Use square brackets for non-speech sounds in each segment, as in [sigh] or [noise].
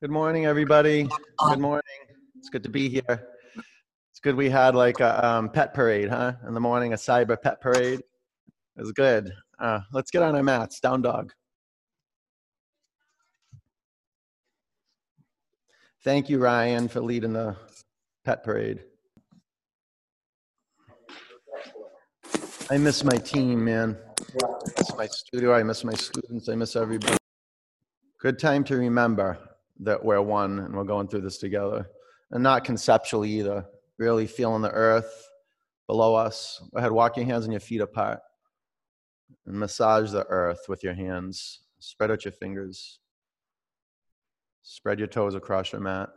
Good morning, everybody. Good morning. It's good to be here. It's good we had like a um, pet parade, huh? In the morning, a cyber pet parade. It was good. Uh, let's get on our mats. Down dog. Thank you, Ryan, for leading the pet parade. I miss my team, man. I miss my studio. I miss my students. I miss everybody. Good time to remember that we're one and we're going through this together. And not conceptually either, really feeling the earth below us. Go ahead, walk your hands and your feet apart and massage the earth with your hands. Spread out your fingers. Spread your toes across your mat.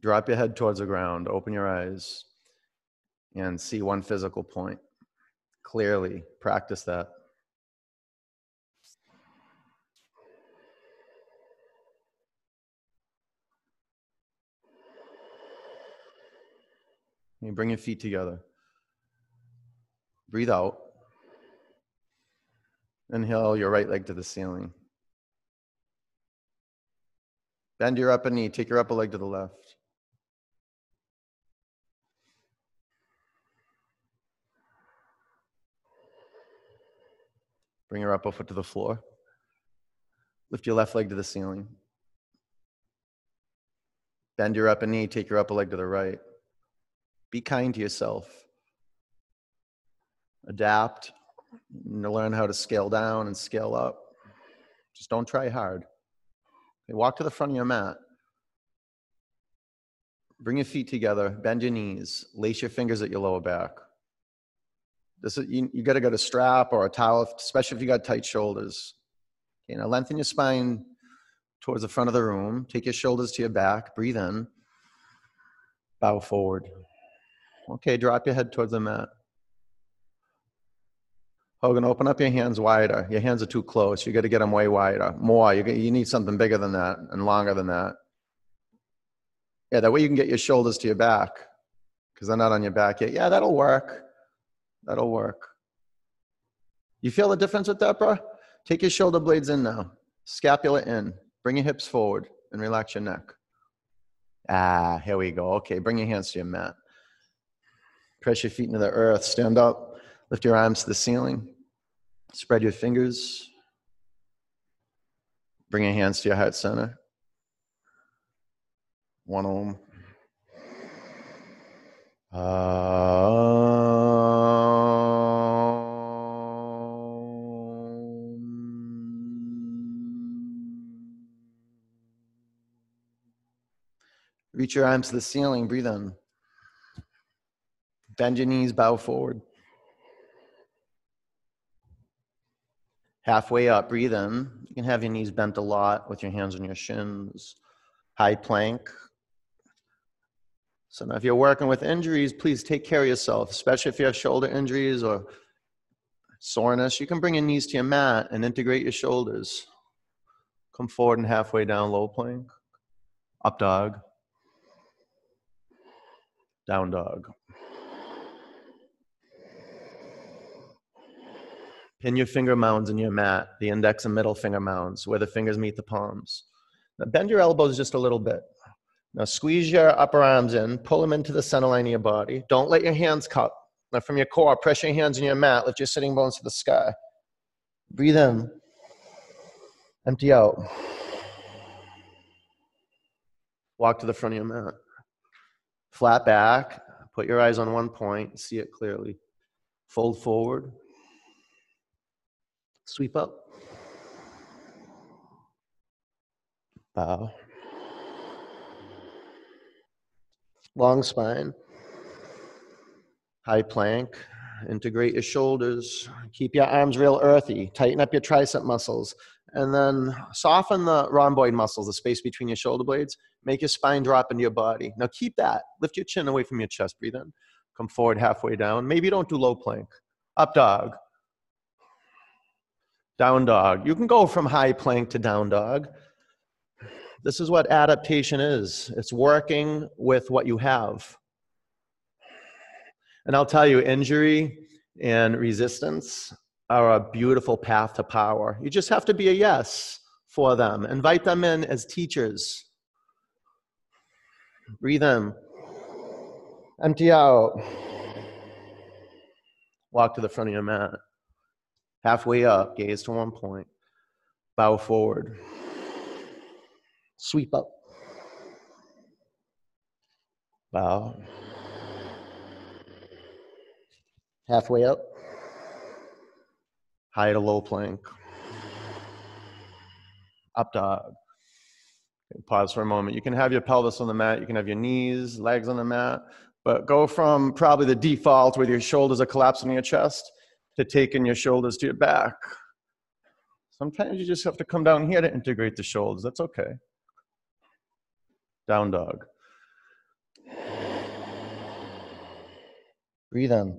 Drop your head towards the ground. Open your eyes and see one physical point clearly. Practice that. You bring your feet together. Breathe out. Inhale your right leg to the ceiling. Bend your upper knee. Take your upper leg to the left. Bring your upper foot to the floor. Lift your left leg to the ceiling. Bend your upper knee. Take your upper leg to the right. Be kind to yourself. Adapt. Learn how to scale down and scale up. Just don't try hard. Okay, walk to the front of your mat. Bring your feet together, bend your knees, lace your fingers at your lower back. This is, you, you got to get a strap or a towel, especially if you got tight shoulders. Okay, now lengthen your spine towards the front of the room. Take your shoulders to your back. Breathe in. Bow forward. Okay, drop your head towards the mat. Hogan, open up your hands wider. Your hands are too close. You got to get them way wider. More. You, you need something bigger than that and longer than that. Yeah, that way you can get your shoulders to your back because they're not on your back yet. Yeah, that'll work. That'll work. You feel the difference with that, bro? Take your shoulder blades in now. Scapula in. Bring your hips forward and relax your neck. Ah, here we go. Okay, bring your hands to your mat. Press your feet into the earth. Stand up. Lift your arms to the ceiling. Spread your fingers. Bring your hands to your heart center. One om. Reach your arms to the ceiling. Breathe in. Bend your knees, bow forward. Halfway up, breathe in. You can have your knees bent a lot with your hands on your shins. High plank. So now if you're working with injuries, please take care of yourself, especially if you have shoulder injuries or soreness. You can bring your knees to your mat and integrate your shoulders. Come forward and halfway down, low plank. Up dog. Down dog. Pin your finger mounds in your mat, the index and middle finger mounds, where the fingers meet the palms. Now bend your elbows just a little bit. Now squeeze your upper arms in, pull them into the center line of your body. Don't let your hands cup. Now from your core, press your hands in your mat, lift your sitting bones to the sky. Breathe in, empty out. Walk to the front of your mat. Flat back, put your eyes on one point, see it clearly. Fold forward, Sweep up. Bow. Long spine. High plank. Integrate your shoulders. Keep your arms real earthy. Tighten up your tricep muscles. And then soften the rhomboid muscles, the space between your shoulder blades. Make your spine drop into your body. Now keep that. Lift your chin away from your chest. Breathe in. Come forward halfway down. Maybe don't do low plank. Up dog down dog. You can go from high plank to down dog. This is what adaptation is it's working with what you have. And I'll tell you, injury and resistance are a beautiful path to power. You just have to be a yes for them. Invite them in as teachers. Breathe in. Empty out. Walk to the front of your mat. Halfway up, gaze to one point. Bow forward. Sweep up. Bow. Halfway up. High to low plank. Up dog. Pause for a moment. You can have your pelvis on the mat. You can have your knees, legs on the mat. But go from probably the default where your shoulders are collapsing in your chest to taking your shoulders to your back. Sometimes you just have to come down here to integrate the shoulders. That's okay. Down dog. Breathe in.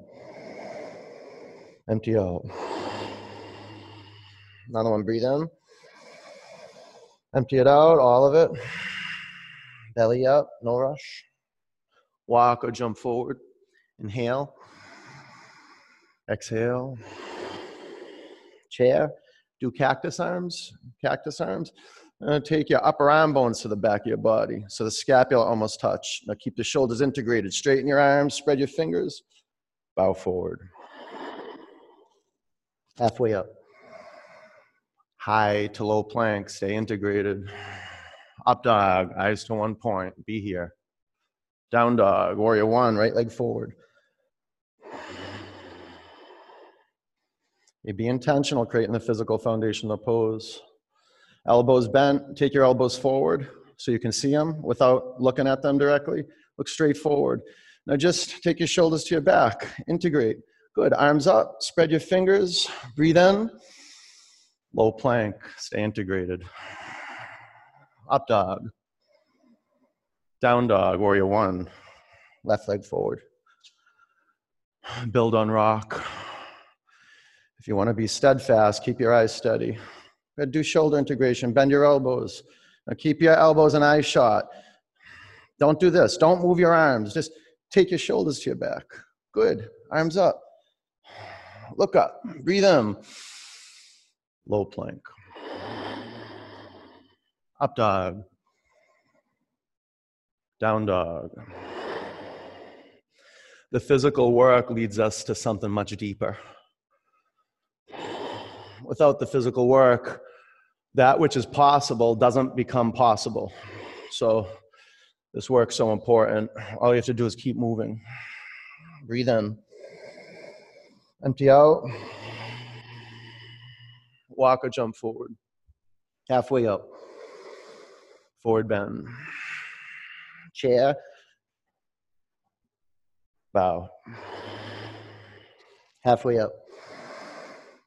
Empty out. Another one, breathe in. Empty it out, all of it. Belly up, no rush. Walk or jump forward. Inhale. Exhale. Chair. Do cactus arms. Cactus arms. And take your upper arm bones to the back of your body. So the scapula almost touch. Now keep the shoulders integrated. Straighten your arms, spread your fingers. Bow forward. Halfway up. High to low plank. Stay integrated. Up dog. Eyes to one point. Be here. Down dog, warrior one, right leg forward. Be intentional creating the physical foundation of the pose. Elbows bent, take your elbows forward so you can see them without looking at them directly. Look straight forward. Now just take your shoulders to your back, integrate. Good, arms up, spread your fingers, breathe in. Low plank, stay integrated. Up dog. Down dog, warrior one. Left leg forward. Build on rock. If you want to be steadfast, keep your eyes steady. Do shoulder integration, bend your elbows. Now keep your elbows and eyes shut. Don't do this. Don't move your arms. Just take your shoulders to your back. Good. Arms up. Look up. Breathe in. Low plank. Up dog. Down dog. The physical work leads us to something much deeper. Without the physical work, that which is possible doesn't become possible. So, this work's so important. All you have to do is keep moving. Breathe in. Empty out. Walk or jump forward. Halfway up. Forward bend chair, bow. Halfway up,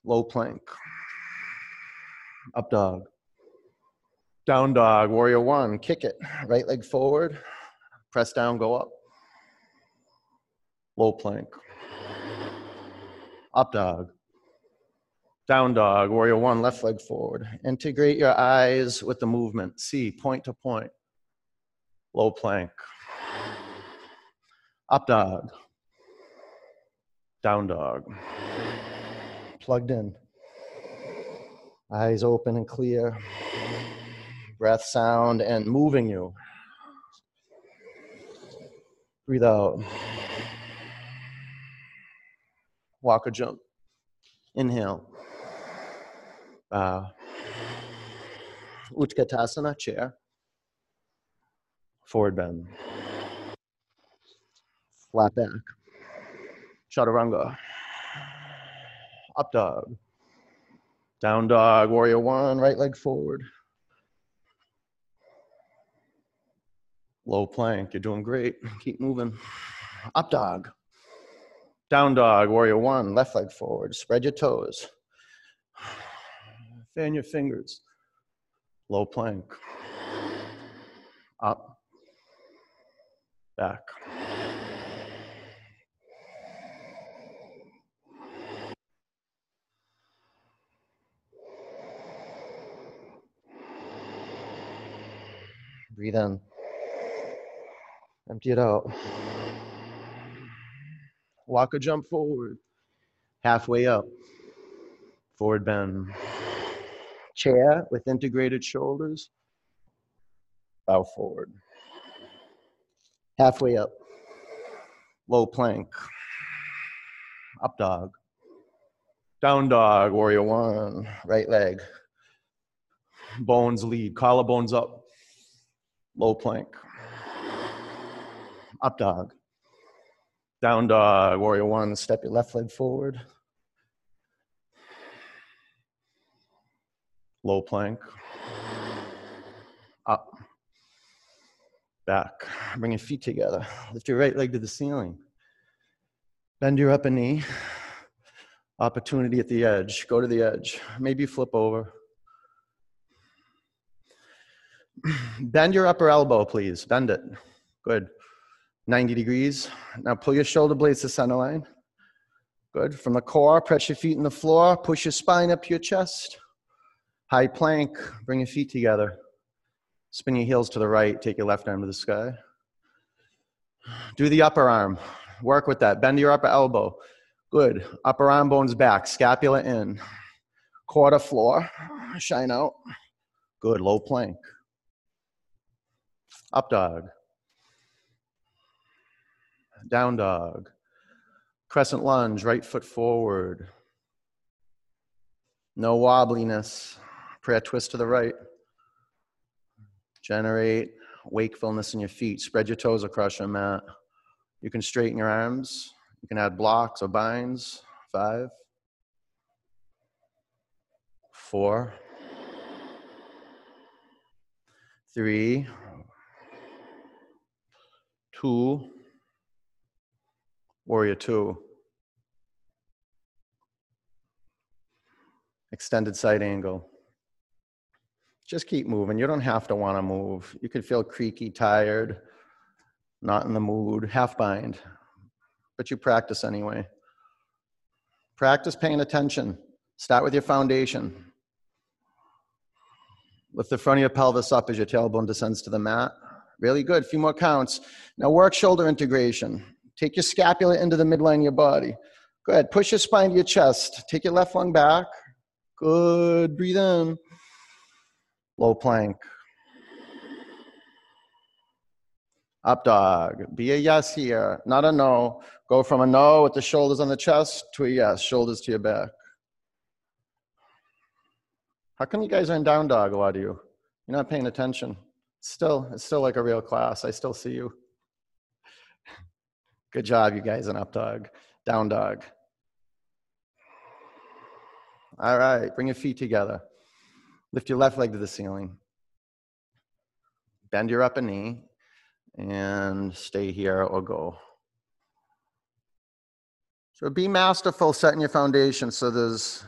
low plank, up dog, down dog, warrior one, kick it, right leg forward, press down, go up, low plank, up dog, down dog, warrior one, left leg forward. Integrate your eyes with the movement. See, point to point. Low plank, up dog, down dog, plugged in, eyes open and clear, breath sound and moving you. Breathe out. Walk or jump. Inhale. Bow. Utkatasana, chair forward bend, flat back, chaturanga, up dog, down dog, warrior one, right leg forward, low plank, you're doing great, [laughs] keep moving, up dog, down dog, warrior one, left leg forward, spread your toes, [sighs] fan your fingers, low plank, up, back. Breathe in. Empty it out. Walk or jump forward. Halfway up. Forward bend. chair with integrated shoulders. Bow forward. Halfway up. Low plank. Up dog. Down dog, warrior one. Right leg. Bones lead, collarbones up. Low plank. Up dog. Down dog, warrior one. Step your left leg forward. Low plank. Up. Back. Bring your feet together. Lift your right leg to the ceiling. Bend your upper knee. Opportunity at the edge. Go to the edge. Maybe flip over. [sighs] Bend your upper elbow, please. Bend it. Good. 90 degrees. Now pull your shoulder blades to center line. Good. From the core, press your feet in the floor. Push your spine up to your chest. High plank. Bring your feet together. Spin your heels to the right. Take your left arm to the sky. Do the upper arm. Work with that. Bend your upper elbow. Good. Upper arm bones back. Scapula in. Quarter floor. Shine out. Good. Low plank. Up dog. Down dog. Crescent lunge, right foot forward. No wobbliness. Prayer twist to the right. Generate wakefulness in your feet. Spread your toes across your mat. You can straighten your arms. You can add blocks or binds. Five, four, three, two, warrior two. Extended side angle. Just keep moving. You don't have to want to move. You could feel creaky, tired, not in the mood, half bind, but you practice anyway. Practice paying attention. Start with your foundation. Lift the front of your pelvis up as your tailbone descends to the mat. Really good. A few more counts. Now work shoulder integration. Take your scapula into the midline of your body. Go ahead. Push your spine to your chest. Take your left lung back. Good. Breathe in. Low plank. Up dog. Be a yes here, not a no. Go from a no with the shoulders on the chest to a yes, shoulders to your back. How come you guys are in down dog, a lot of you? You're not paying attention. Still, it's still like a real class. I still see you. Good job, you guys in up dog, down dog. All right, bring your feet together. Lift your left leg to the ceiling. Bend your upper knee and stay here or go. So be masterful setting your foundation so there's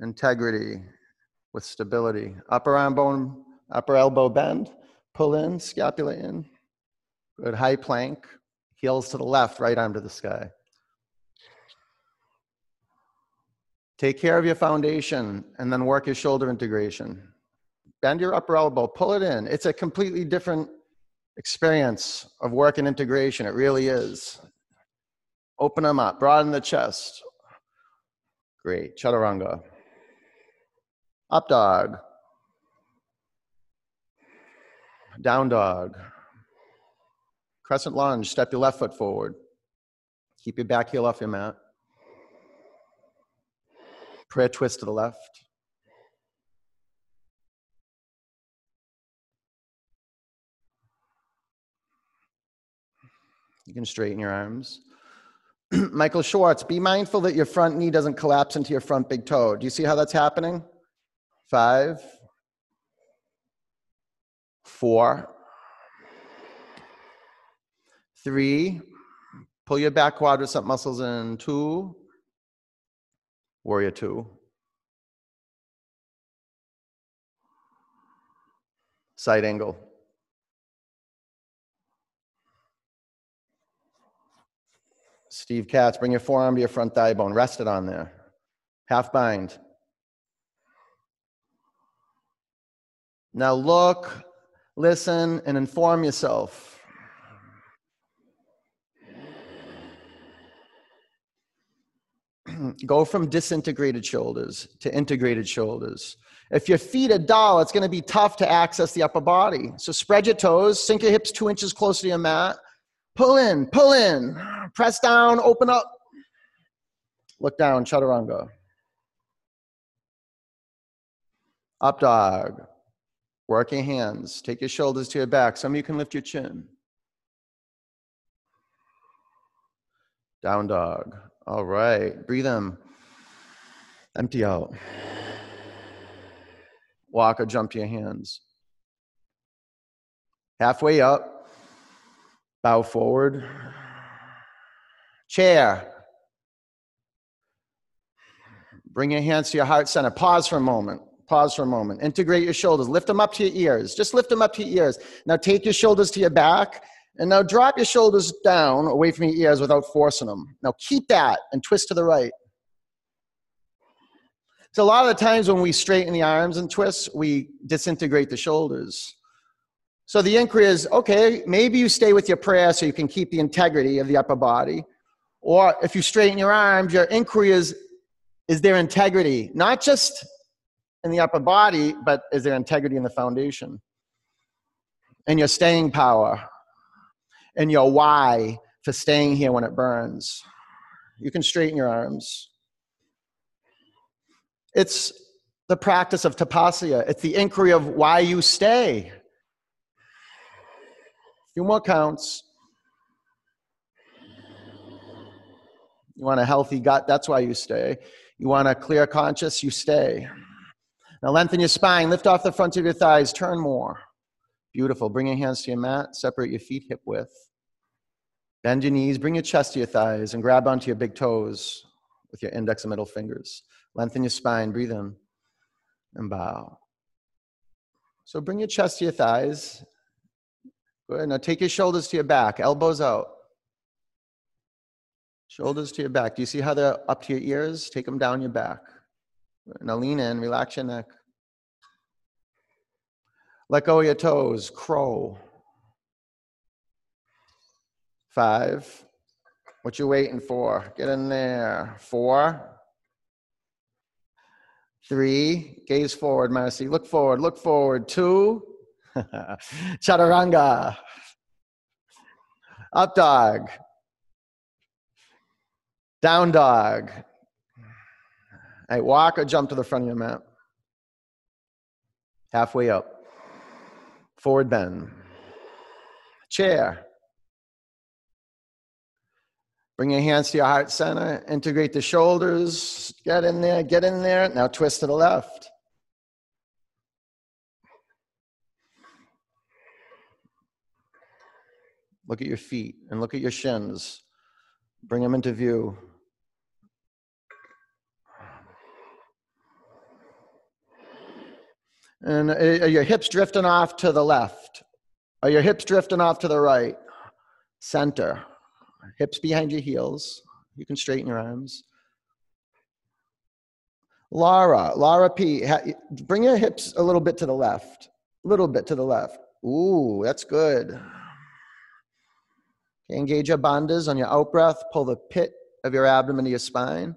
integrity with stability. Upper arm bone, upper elbow bend, pull in, scapula in. Good high plank, heels to the left, right arm to the sky. Take care of your foundation and then work your shoulder integration. Bend your upper elbow, pull it in. It's a completely different experience of work and integration. It really is. Open them up, broaden the chest. Great. Chaturanga. Up dog. Down dog. Crescent lunge. Step your left foot forward. Keep your back heel off your mat. Prayer twist to the left. You can straighten your arms. [clears throat] Michael Schwartz, be mindful that your front knee doesn't collapse into your front big toe. Do you see how that's happening? Five, four, three, pull your back quadricep muscles in, two, Warrior two. Side angle. Steve Katz, bring your forearm to your front thigh bone. Rest it on there. Half bind. Now look, listen, and inform yourself. [clears throat] go from disintegrated shoulders to integrated shoulders. If your feet are dull, it's going to be tough to access the upper body. So spread your toes, sink your hips two inches closer to your mat, pull in, pull in, press down, open up, look down, chaturanga. Up dog. Work your hands. Take your shoulders to your back. Some of you can lift your chin. Down dog. All right. Breathe in. Empty out. Walk or jump to your hands. Halfway up. Bow forward. Chair. Bring your hands to your heart center. Pause for a moment. Pause for a moment. Integrate your shoulders. Lift them up to your ears. Just lift them up to your ears. Now take your shoulders to your back. And now drop your shoulders down away from your ears without forcing them. Now keep that and twist to the right. So a lot of the times when we straighten the arms and twist, we disintegrate the shoulders. So the inquiry is, okay, maybe you stay with your prayer so you can keep the integrity of the upper body. Or if you straighten your arms, your inquiry is, is there integrity? Not just in the upper body, but is there integrity in the foundation? And your staying power and your why for staying here when it burns. You can straighten your arms. It's the practice of tapasya, it's the inquiry of why you stay. A few more counts. You want a healthy gut, that's why you stay. You want a clear conscience, you stay. Now lengthen your spine, lift off the front of your thighs, turn more. Beautiful. Bring your hands to your mat, separate your feet hip width. Bend your knees, bring your chest to your thighs, and grab onto your big toes with your index and middle fingers. Lengthen your spine, breathe in, and bow. So bring your chest to your thighs. Good. Now take your shoulders to your back, elbows out. Shoulders to your back. Do you see how they're up to your ears? Take them down your back. Now lean in, relax your neck. Let go of your toes, crow. Five. What you waiting for? Get in there. Four. Three. Gaze forward, Marcy. Look forward, look forward. Two. [laughs] Chaturanga. Up dog. Down dog. Hey, walk or jump to the front of your mat. Halfway up. Forward bend. Chair. Bring your hands to your heart center. Integrate the shoulders. Get in there, get in there. Now twist to the left. Look at your feet and look at your shins. Bring them into view. And are your hips drifting off to the left? Are your hips drifting off to the right? Center. Hips behind your heels. You can straighten your arms. Laura, Laura P, bring your hips a little bit to the left. A little bit to the left. Ooh, that's good. engage your bandhas on your out breath. Pull the pit of your abdomen to your spine.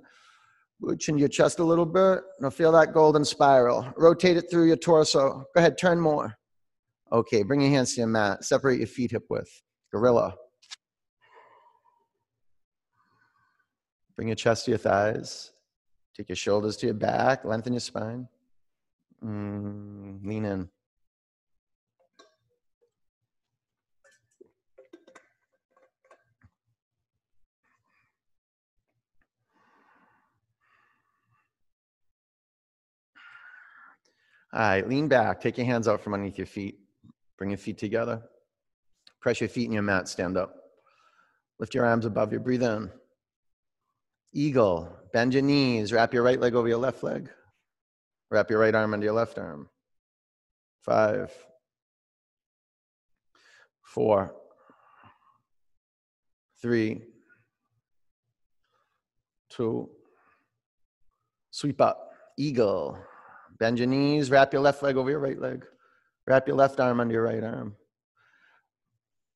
Chin your chest a little bit. Now feel that golden spiral. Rotate it through your torso. Go ahead, turn more. Okay, bring your hands to your mat. Separate your feet hip width. Gorilla. Bring your chest to your thighs. Take your shoulders to your back. Lengthen your spine. Mm, lean in. All right, lean back. Take your hands out from underneath your feet. Bring your feet together. Press your feet in your mat. Stand up. Lift your arms above you. Breathe in. Eagle. Bend your knees. Wrap your right leg over your left leg. Wrap your right arm under your left arm. Five. Four. Three. Two. Sweep up. Eagle. Bend your knees, wrap your left leg over your right leg. Wrap your left arm under your right arm.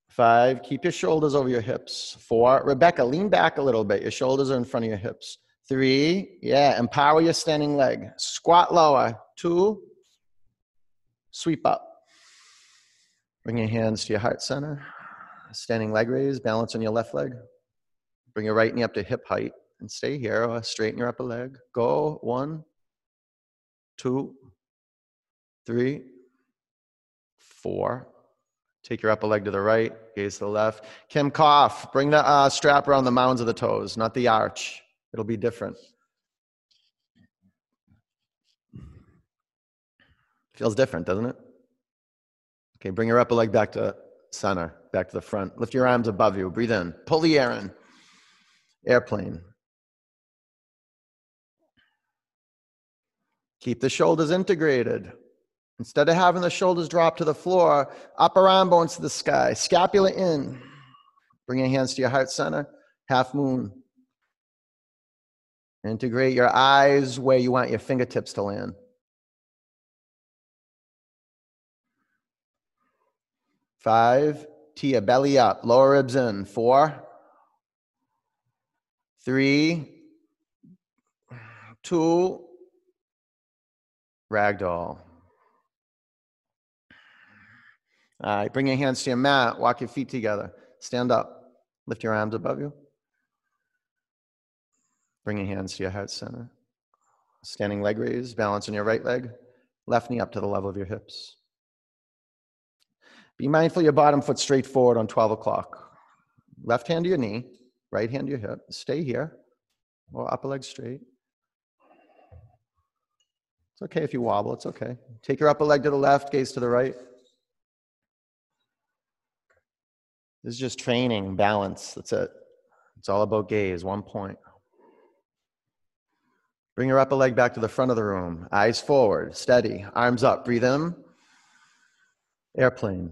Five, keep your shoulders over your hips. Four, Rebecca, lean back a little bit. Your shoulders are in front of your hips. three. Yeah, empower your standing leg. Squat lower. Two. Sweep up. Bring your hands to your heart center. Standing leg raise, balance on your left leg. Bring your right knee up to hip height and stay here or straighten your upper leg. Go. One, two, three, four. Take your upper leg to the right, gaze to the left. Kim cough. Bring the uh, strap around the mounds of the toes, not the arch. It'll be different. Feels different, doesn't it? Okay, bring your upper leg back to center, back to the front. Lift your arms above you. Breathe in. Pull the air in. Airplane. Keep the shoulders integrated. Instead of having the shoulders drop to the floor, upper arm bones to the sky, scapula in. Bring your hands to your heart center, half moon. Integrate your eyes where you want your fingertips to land. Five, Tia, belly up, lower ribs in. Four, three, two, ragdoll. All right, bring your hands to your mat, walk your feet together, stand up, lift your arms above you. Bring your hands to your heart center. Standing leg raise, balance on your right leg, left knee up to the level of your hips. Be mindful your bottom foot straight forward on 12 o'clock. Left hand to your knee, right hand to your hip. Stay here, or upper leg straight. It's okay if you wobble, it's okay. Take your upper leg to the left, gaze to the right. This is just training, balance. That's it. It's all about gaze, one point. Bring your upper leg back to the front of the room. Eyes forward, steady, arms up. Breathe in. Airplane.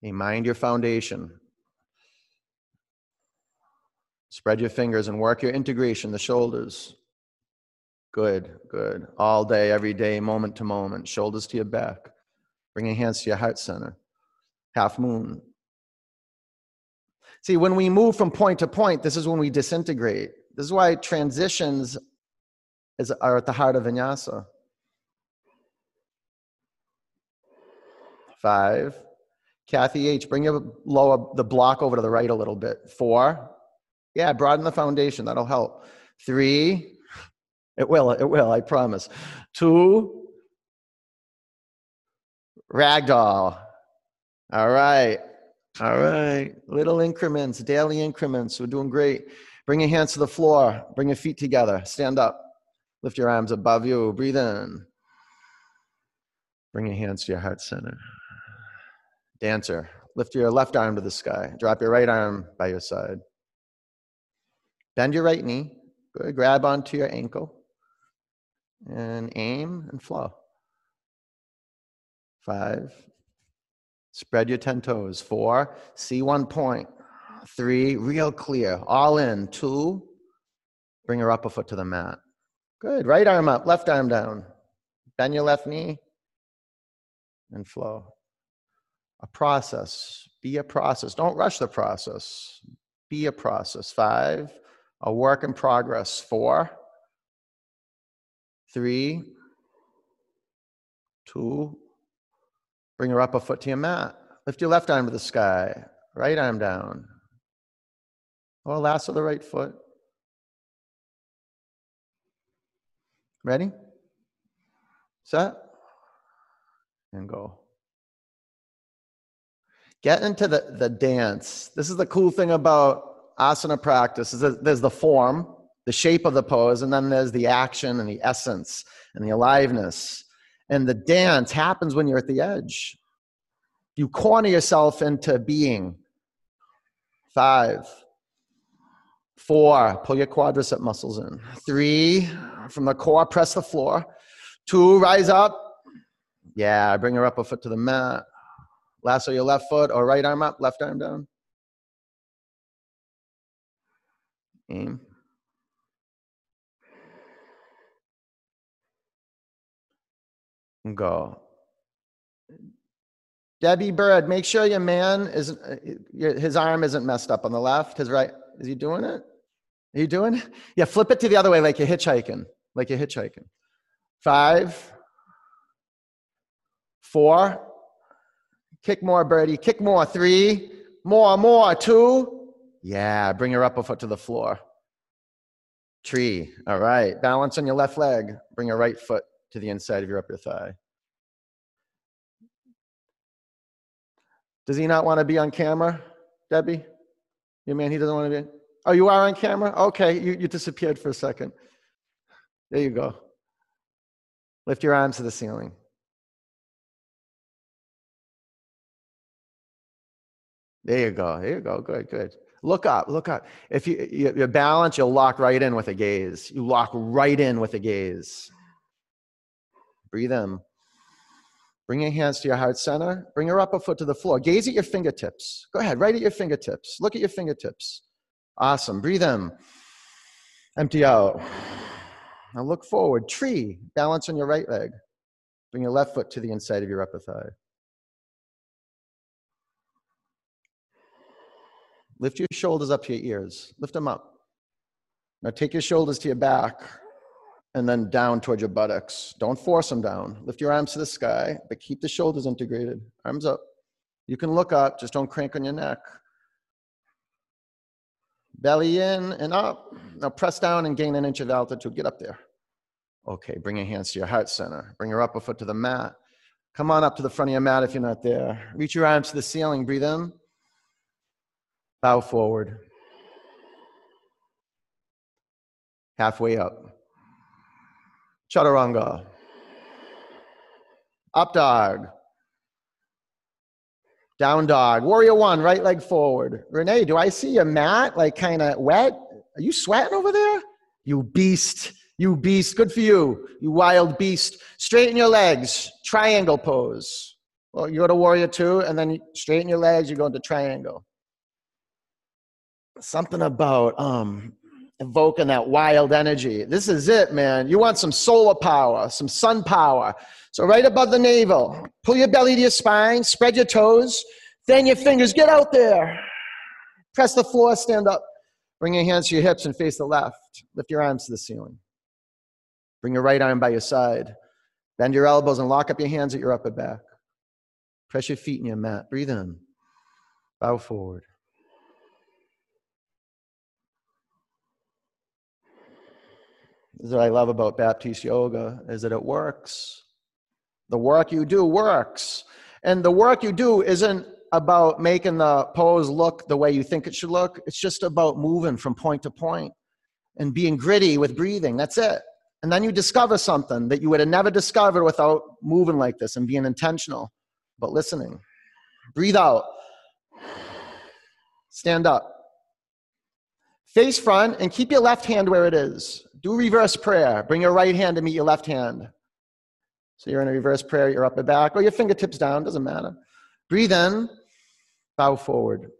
Mind your foundation. Spread your fingers and work your integration, the shoulders. Good, good. All day, every day, moment to moment. Shoulders to your back. Bring your hands to your heart center half moon. See, when we move from point to point, this is when we disintegrate. This is why transitions is, are at the heart of vinyasa. Five. Kathy H., bring your lower the block over to the right a little bit. Four. Yeah, broaden the foundation. That'll help. Three. It will. It will. I promise. Two. Ragdoll. All right. All right. Little increments, daily increments. We're doing great. Bring your hands to the floor. Bring your feet together. Stand up. Lift your arms above you. Breathe in. Bring your hands to your heart center. Dancer. Lift your left arm to the sky. Drop your right arm by your side. Bend your right knee. Good. Grab onto your ankle. And aim and flow. Five, Spread your 10 toes. Four, see one point. Three, real clear. All in. Two, bring your upper foot to the mat. Good. Right arm up, left arm down. Bend your left knee and flow. A process. Be a process. Don't rush the process. Be a process. Five, a work in progress. Four, three, two, Bring your upper foot to your mat. Lift your left arm to the sky, right arm down. Or lasso the right foot. Ready? Set? And go. Get into the, the dance. This is the cool thing about asana practice is that there's the form, the shape of the pose, and then there's the action and the essence and the aliveness. And the dance happens when you're at the edge. You corner yourself into being. Five, four, pull your quadricep muscles in. Three, from the core, press the floor. Two, rise up. Yeah, bring your upper foot to the mat. Lasso your left foot or right arm up, left arm down. Aim. Go. Debbie Bird, make sure your man is uh, his arm isn't messed up on the left. His right, is he doing it? Are you doing? [laughs] Yeah, flip it to the other way like you're hitchhiking. Like you're hitchhiking. Five, four, kick more, birdie, kick more, three, more, more, two. Yeah, bring your upper foot to the floor. Tree. All right. Balance on your left leg. Bring your right foot to the inside of your upper thigh. Does he not want to be on camera, Debbie? Your man, he doesn't want to be. Oh, you are on camera? Okay, you, you disappeared for a second. There you go. Lift your arms to the ceiling. There you go. There you go. Good, good. Look up, look up. If you, you, you balance, you'll lock right in with a gaze. You lock right in with a gaze. Breathe in. Bring your hands to your heart center. Bring your upper foot to the floor. Gaze at your fingertips. Go ahead, right at your fingertips. Look at your fingertips. Awesome. Breathe in. Empty out. Now look forward. Tree. Balance on your right leg. Bring your left foot to the inside of your upper thigh. Lift your shoulders up to your ears. Lift them up. Now take your shoulders to your back and then down towards your buttocks. Don't force them down. Lift your arms to the sky, but keep the shoulders integrated. Arms up. You can look up, just don't crank on your neck. Belly in and up. Now press down and gain an inch of altitude. Get up there. Okay, bring your hands to your heart center. Bring your upper foot to the mat. Come on up to the front of your mat if you're not there. Reach your arms to the ceiling. Breathe in. Bow forward. Halfway up. Chaturanga. Up dog. Down dog. Warrior one, right leg forward. Renee, do I see your mat like kind of wet? Are you sweating over there? You beast. You beast. Good for you. You wild beast. Straighten your legs. Triangle pose. Well, you go to warrior two, and then straighten your legs. You go into triangle something about um, evoking that wild energy. This is it, man. You want some solar power, some sun power. So, right above the navel, pull your belly to your spine, spread your toes, fan your fingers, get out there. Press the floor, stand up. Bring your hands to your hips and face the left. Lift your arms to the ceiling. Bring your right arm by your side. Bend your elbows and lock up your hands at your upper back. Press your feet in your mat. Breathe in. Bow forward. What I love about Baptiste yoga is that it works. The work you do works. And the work you do isn't about making the pose look the way you think it should look. It's just about moving from point to point and being gritty with breathing. That's it. And then you discover something that you would have never discovered without moving like this and being intentional, but listening. Breathe out. Stand up. Face front and keep your left hand where it is. Do reverse prayer. Bring your right hand to meet your left hand. So you're in a reverse prayer, your upper back, or your fingertips down, doesn't matter. Breathe in, bow forward.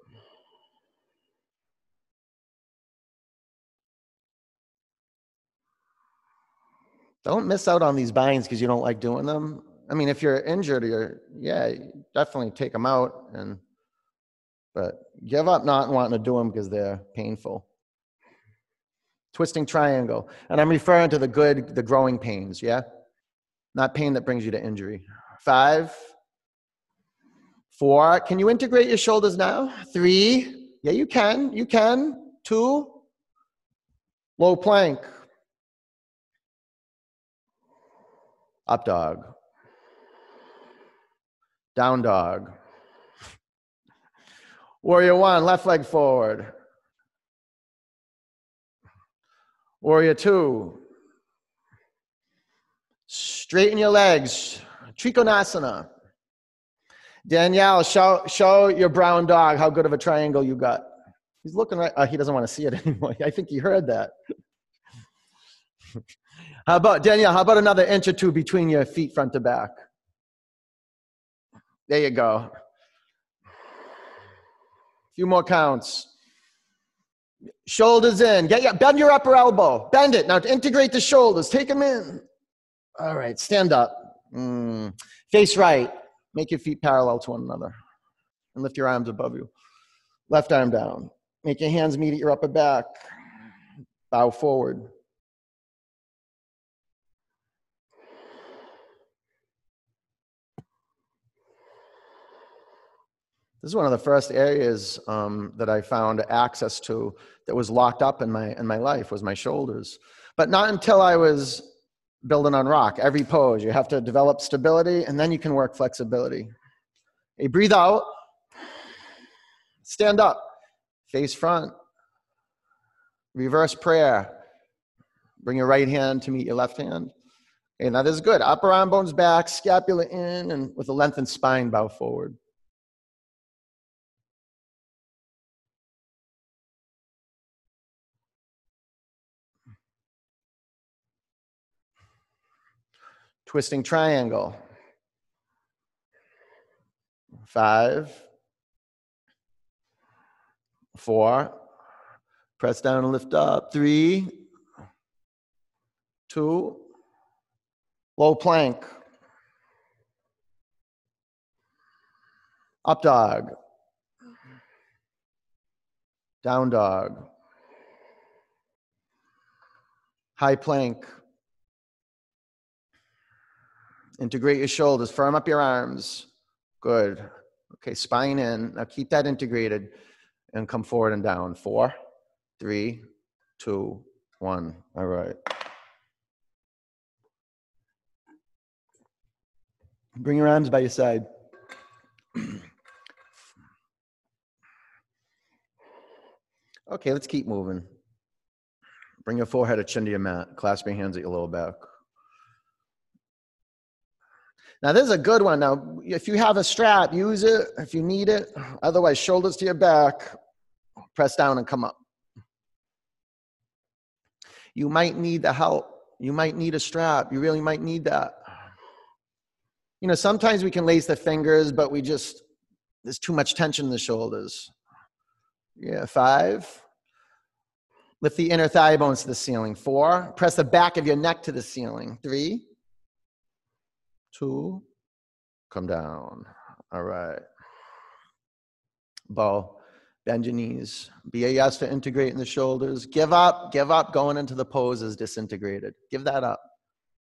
Don't miss out on these binds because you don't like doing them. I mean, if you're injured, you're yeah, definitely take them out and but give up not wanting to do them because they're painful twisting triangle. And I'm referring to the good, the growing pains, yeah? Not pain that brings you to injury. Five, four. Can you integrate your shoulders now? Three. Yeah, you can. You can. Two. Low plank. Up dog. Down dog. Warrior one, left leg forward. Warrior two. Straighten your legs. Trikonasana. Danielle, show, show your brown dog how good of a triangle you got. He's looking right. Uh, he doesn't want to see it [laughs] anymore. I think he heard that. [laughs] how about, Danielle, how about another inch or two between your feet front to back? There you go. A few more counts. Shoulders in. Get your, bend your upper elbow. Bend it. Now to integrate the shoulders. Take them in. All right. Stand up. Mm. Face right. Make your feet parallel to one another. And lift your arms above you. Left arm down. Make your hands meet at your upper back. Bow forward. This is one of the first areas um, that I found access to that was locked up in my in my life was my shoulders. But not until I was building on rock. Every pose, you have to develop stability, and then you can work flexibility. Hey, breathe out. Stand up. Face front. Reverse prayer. Bring your right hand to meet your left hand. Okay, this is good. Upper arm bones back, scapula in, and with a lengthened spine, bow forward. Twisting triangle. Five, four, press down and lift up. Three, two, low plank. Up dog. Down dog. High plank. Integrate your shoulders, firm up your arms. Good. Okay, spine in. Now keep that integrated and come forward and down. Four, three, two, one. All right. Bring your arms by your side. [clears throat] okay, let's keep moving. Bring your forehead to chin to your mat. Clasp your hands at your lower back. Now, this is a good one. Now, if you have a strap, use it if you need it. Otherwise, shoulders to your back, press down and come up. You might need the help. You might need a strap. You really might need that. You know, sometimes we can lace the fingers, but we just, there's too much tension in the shoulders. Yeah, five. Lift the inner thigh bones to the ceiling. Four. Press the back of your neck to the ceiling. Three two, come down. All right. Bow, bend your knees. Be a yes to integrating the shoulders. Give up, give up going into the poses disintegrated. Give that up.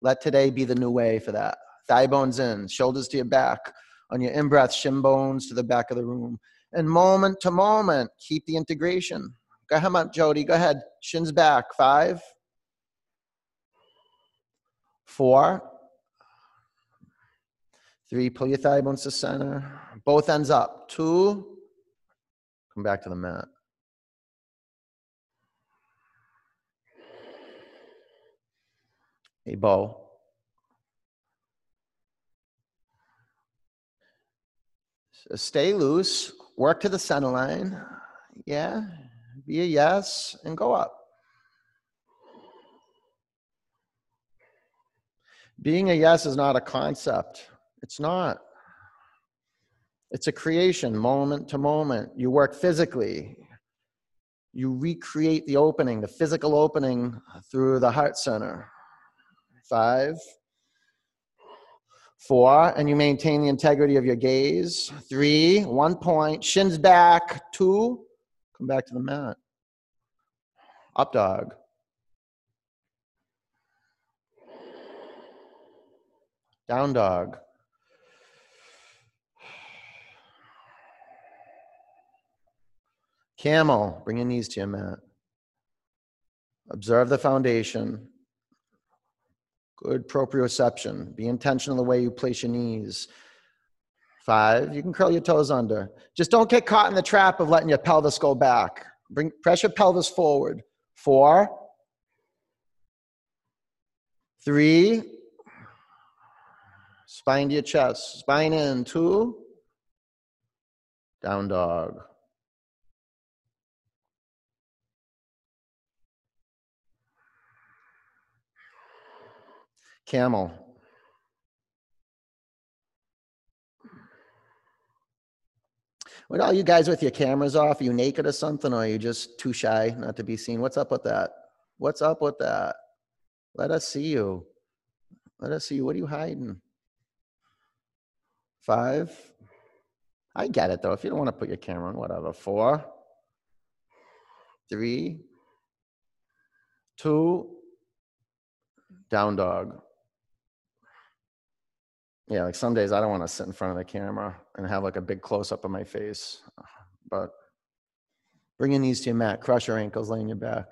Let today be the new way for that. Thigh bones in, shoulders to your back. On your in breath, shin bones to the back of the room. And moment to moment, keep the integration. Go ahead, Jody. Go ahead. Shins back. Five, four, Three, pull your thigh bones to center. Both ends up. Two, come back to the mat. A bow. So stay loose. Work to the center line. Yeah. Be a yes and go up. Being a yes is not a concept. It's not. It's a creation moment to moment. You work physically. You recreate the opening, the physical opening through the heart center. Five, four, and you maintain the integrity of your gaze. Three, one point, shins back. Two, come back to the mat. Up dog. Down dog. Camel, bring your knees to your mat. Observe the foundation. Good proprioception. Be intentional the way you place your knees. Five, you can curl your toes under. Just don't get caught in the trap of letting your pelvis go back. Bring press your pelvis forward. Four, three, spine to your chest, spine in. Two, down dog. Camel. What all you guys with your cameras off? Are you naked or something, or are you just too shy not to be seen? What's up with that? What's up with that? Let us see you. Let us see you. What are you hiding? Five. I get it though. If you don't want to put your camera on, whatever. Four. Three. Two. down dog. Yeah, like some days I don't want to sit in front of the camera and have like a big close up of my face, but bring your knees to your mat, crush your ankles, lay on your back.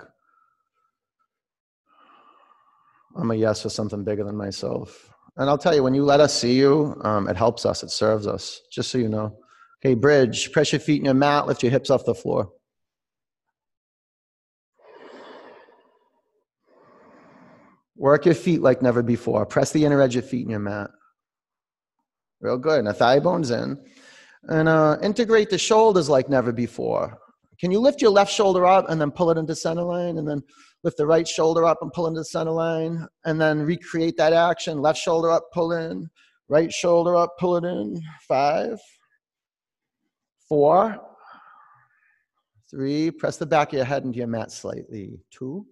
I'm a yes for something bigger than myself. And I'll tell you, when you let us see you, um, it helps us, it serves us, just so you know. Okay, bridge, press your feet in your mat, lift your hips off the floor. Work your feet like never before. Press the inner edge of your feet in your mat. Real good. Now thigh bones in. And uh, integrate the shoulders like never before. Can you lift your left shoulder up and then pull it into center line and then lift the right shoulder up and pull into the center line and then recreate that action. Left shoulder up, pull in. Right shoulder up, pull it in. Five, four, three. Press the back of your head into your mat slightly. Two.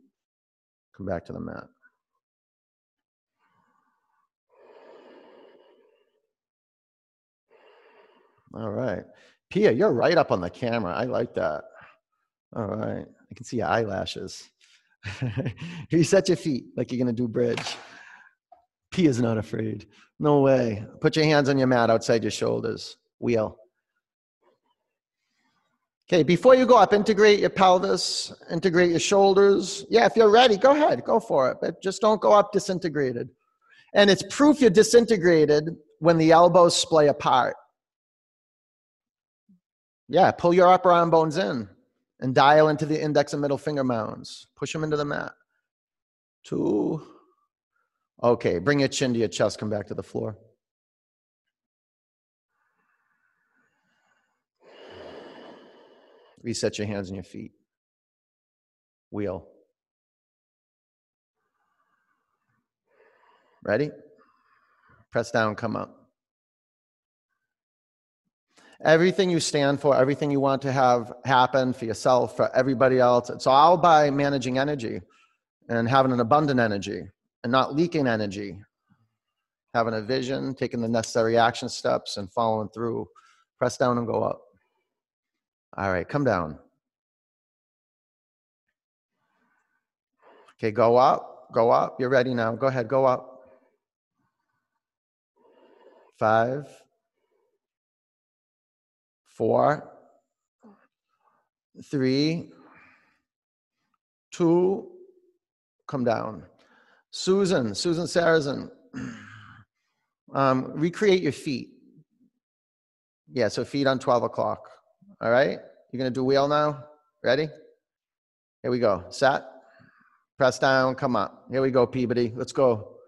Come back to the mat. All right. Pia, you're right up on the camera. I like that. All right. I can see your eyelashes. [laughs] Reset your feet like you're going to do bridge. Pia's not afraid. No way. Put your hands on your mat outside your shoulders. Wheel. Okay, before you go up, integrate your pelvis, integrate your shoulders. Yeah, if you're ready, go ahead, go for it. But just don't go up disintegrated. And it's proof you're disintegrated when the elbows splay apart. Yeah, pull your upper arm bones in and dial into the index and middle finger mounds. Push them into the mat. Two. Okay, bring your chin to your chest, come back to the floor. Reset your hands and your feet. Wheel. Ready? Press down, come up. Everything you stand for, everything you want to have happen for yourself, for everybody else, it's all by managing energy and having an abundant energy and not leaking energy. Having a vision, taking the necessary action steps, and following through. Press down and go up. All right, come down. Okay, go up, go up. You're ready now. Go ahead, go up. Five, four, three, two, come down. Susan, Susan Sarrazin, [clears throat] um, recreate your feet. Yeah, so feet on 12 o'clock. All right? You're to do wheel now? Ready? Here we go. Set. Press down. Come up. Here we go, Peabody. Let's go.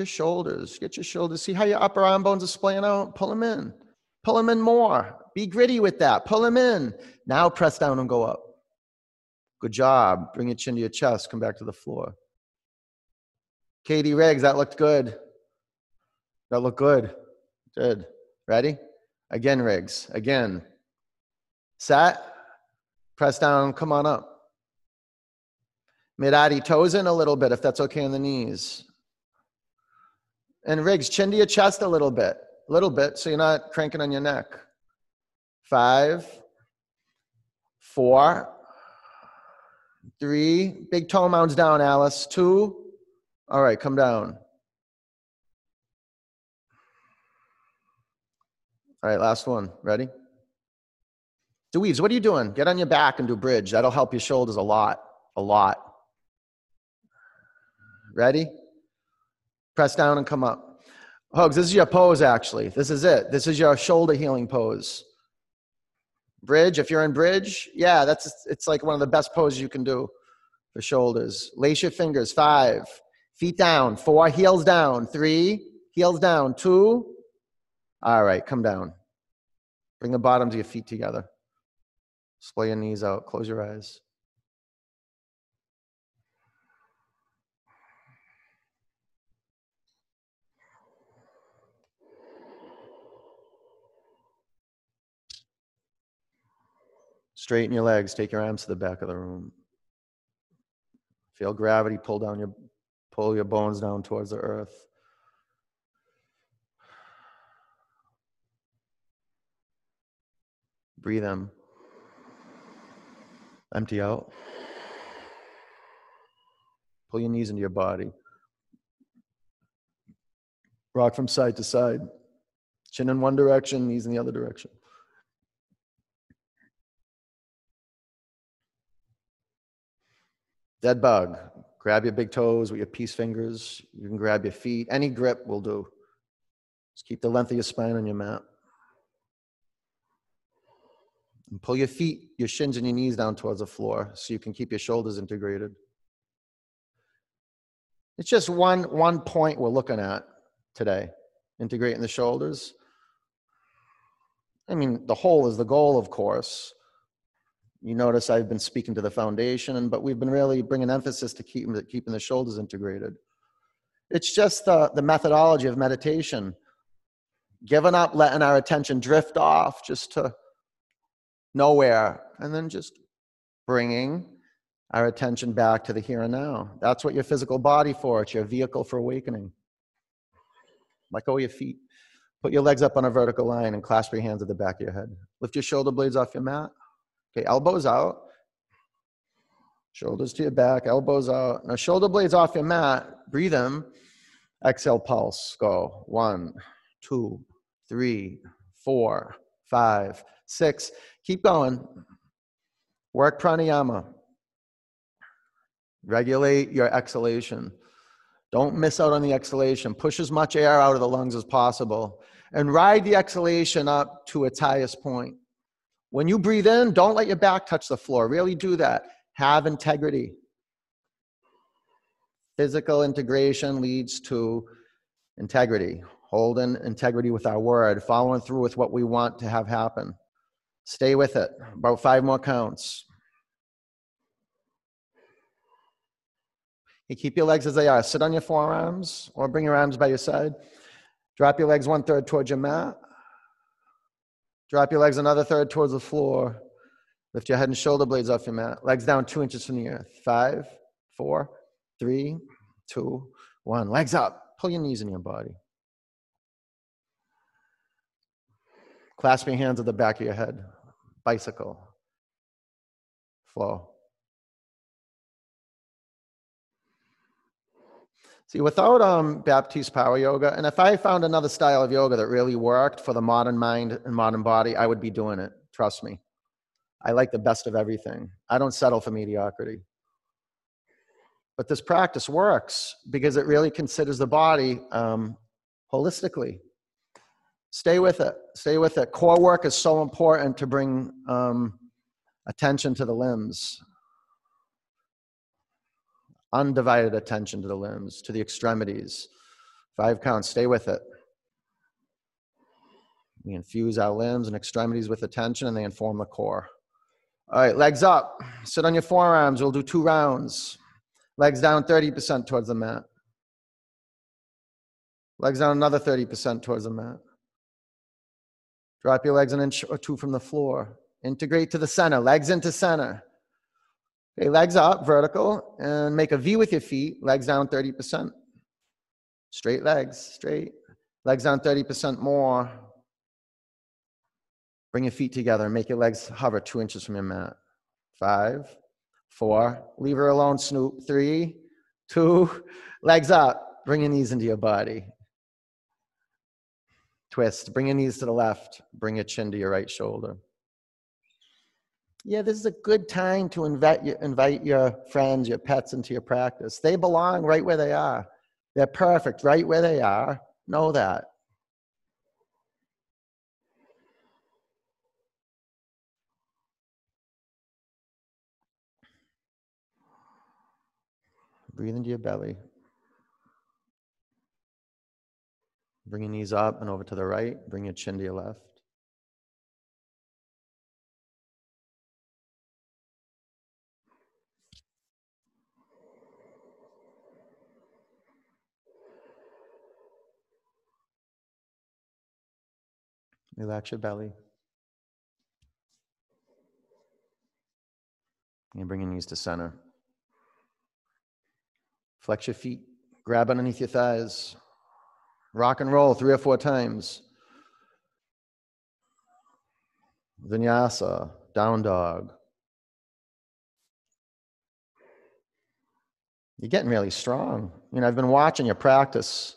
Your shoulders, get your shoulders. See how your upper arm bones are splaying out? Pull them in. Pull them in more. Be gritty with that. Pull them in. Now press down and go up. Good job. Bring your chin to your chest. Come back to the floor. Katie Riggs, that looked good. That looked good. Good. Ready? Again, Riggs. Again. Set. Press down. Come on up. Midadi, toes in a little bit if that's okay on the knees. And Riggs, chin to your chest a little bit, a little bit, so you're not cranking on your neck. Five, four, three, big toe mounds down, Alice. Two, all right, come down. All right, last one. Ready? DeWeaves, what are you doing? Get on your back and do bridge. That'll help your shoulders a lot, a lot. Ready? Press down and come up. Hugs, this is your pose actually. This is it. This is your shoulder healing pose. Bridge, if you're in bridge, yeah, that's it's like one of the best poses you can do for shoulders. Lace your fingers. Five, feet down. Four, heels down. Three, heels down. Two. All right, come down. Bring the bottoms of your feet together. Splay your knees out. Close your eyes. Straighten your legs. Take your arms to the back of the room. Feel gravity pull down your pull your bones down towards the earth. Breathe in. Empty out. Pull your knees into your body. Rock from side to side. Chin in one direction, knees in the other direction. Dead bug. Grab your big toes with your peace fingers. You can grab your feet. Any grip will do. Just keep the length of your spine on your mat. And pull your feet, your shins, and your knees down towards the floor so you can keep your shoulders integrated. It's just one, one point we're looking at today integrating the shoulders. I mean, the whole is the goal, of course. You notice I've been speaking to the foundation, but we've been really bringing emphasis to keep, keeping the shoulders integrated. It's just the, the methodology of meditation, giving up, letting our attention drift off just to nowhere, and then just bringing our attention back to the here and now. That's what your physical body for. It's your vehicle for awakening. Let go of your feet. Put your legs up on a vertical line and clasp your hands at the back of your head. Lift your shoulder blades off your mat. Okay, elbows out. Shoulders to your back, elbows out. Now, shoulder blades off your mat. Breathe in. Exhale, pulse. Go. One, two, three, four, five, six. Keep going. Work pranayama. Regulate your exhalation. Don't miss out on the exhalation. Push as much air out of the lungs as possible and ride the exhalation up to its highest point. When you breathe in, don't let your back touch the floor. Really do that. Have integrity. Physical integration leads to integrity. Holding integrity with our word, following through with what we want to have happen. Stay with it. About five more counts. You keep your legs as they are. Sit on your forearms or bring your arms by your side. Drop your legs one third towards your mat. Drop your legs another third towards the floor. Lift your head and shoulder blades off your mat. Legs down two inches from the earth. Five, four, three, two, one. Legs up. Pull your knees in your body. Clasp your hands at the back of your head. Bicycle. Flow. See, without um, Baptiste Power Yoga, and if I found another style of yoga that really worked for the modern mind and modern body, I would be doing it. Trust me. I like the best of everything. I don't settle for mediocrity. But this practice works because it really considers the body um, holistically. Stay with it. Stay with it. Core work is so important to bring um, attention to the limbs undivided attention to the limbs, to the extremities. Five counts, stay with it. We infuse our limbs and extremities with attention and they inform the core. All right, legs up. Sit on your forearms. We'll do two rounds. Legs down 30% towards the mat. Legs down another 30% towards the mat. Drop your legs an inch or two from the floor. Integrate to the center. Legs into center. Okay, legs up, vertical, and make a V with your feet, legs down 30%. Straight legs, straight. Legs down 30% more. Bring your feet together make your legs hover two inches from your mat. Five, four, leave her alone, Snoop. Three, two, legs up. Bring your knees into your body. Twist. Bring your knees to the left. Bring your chin to your right shoulder yeah, this is a good time to invite, invite your friends, your pets into your practice. They belong right where they are. They're perfect right where they are. Know that. Breathe into your belly. Bring your knees up and over to the right. Bring your chin to your left. Relax your belly. And bring your knees to center. Flex your feet. Grab underneath your thighs. Rock and roll three or four times. Vinyasa, down dog. You're getting really strong. You know, I've been watching you practice,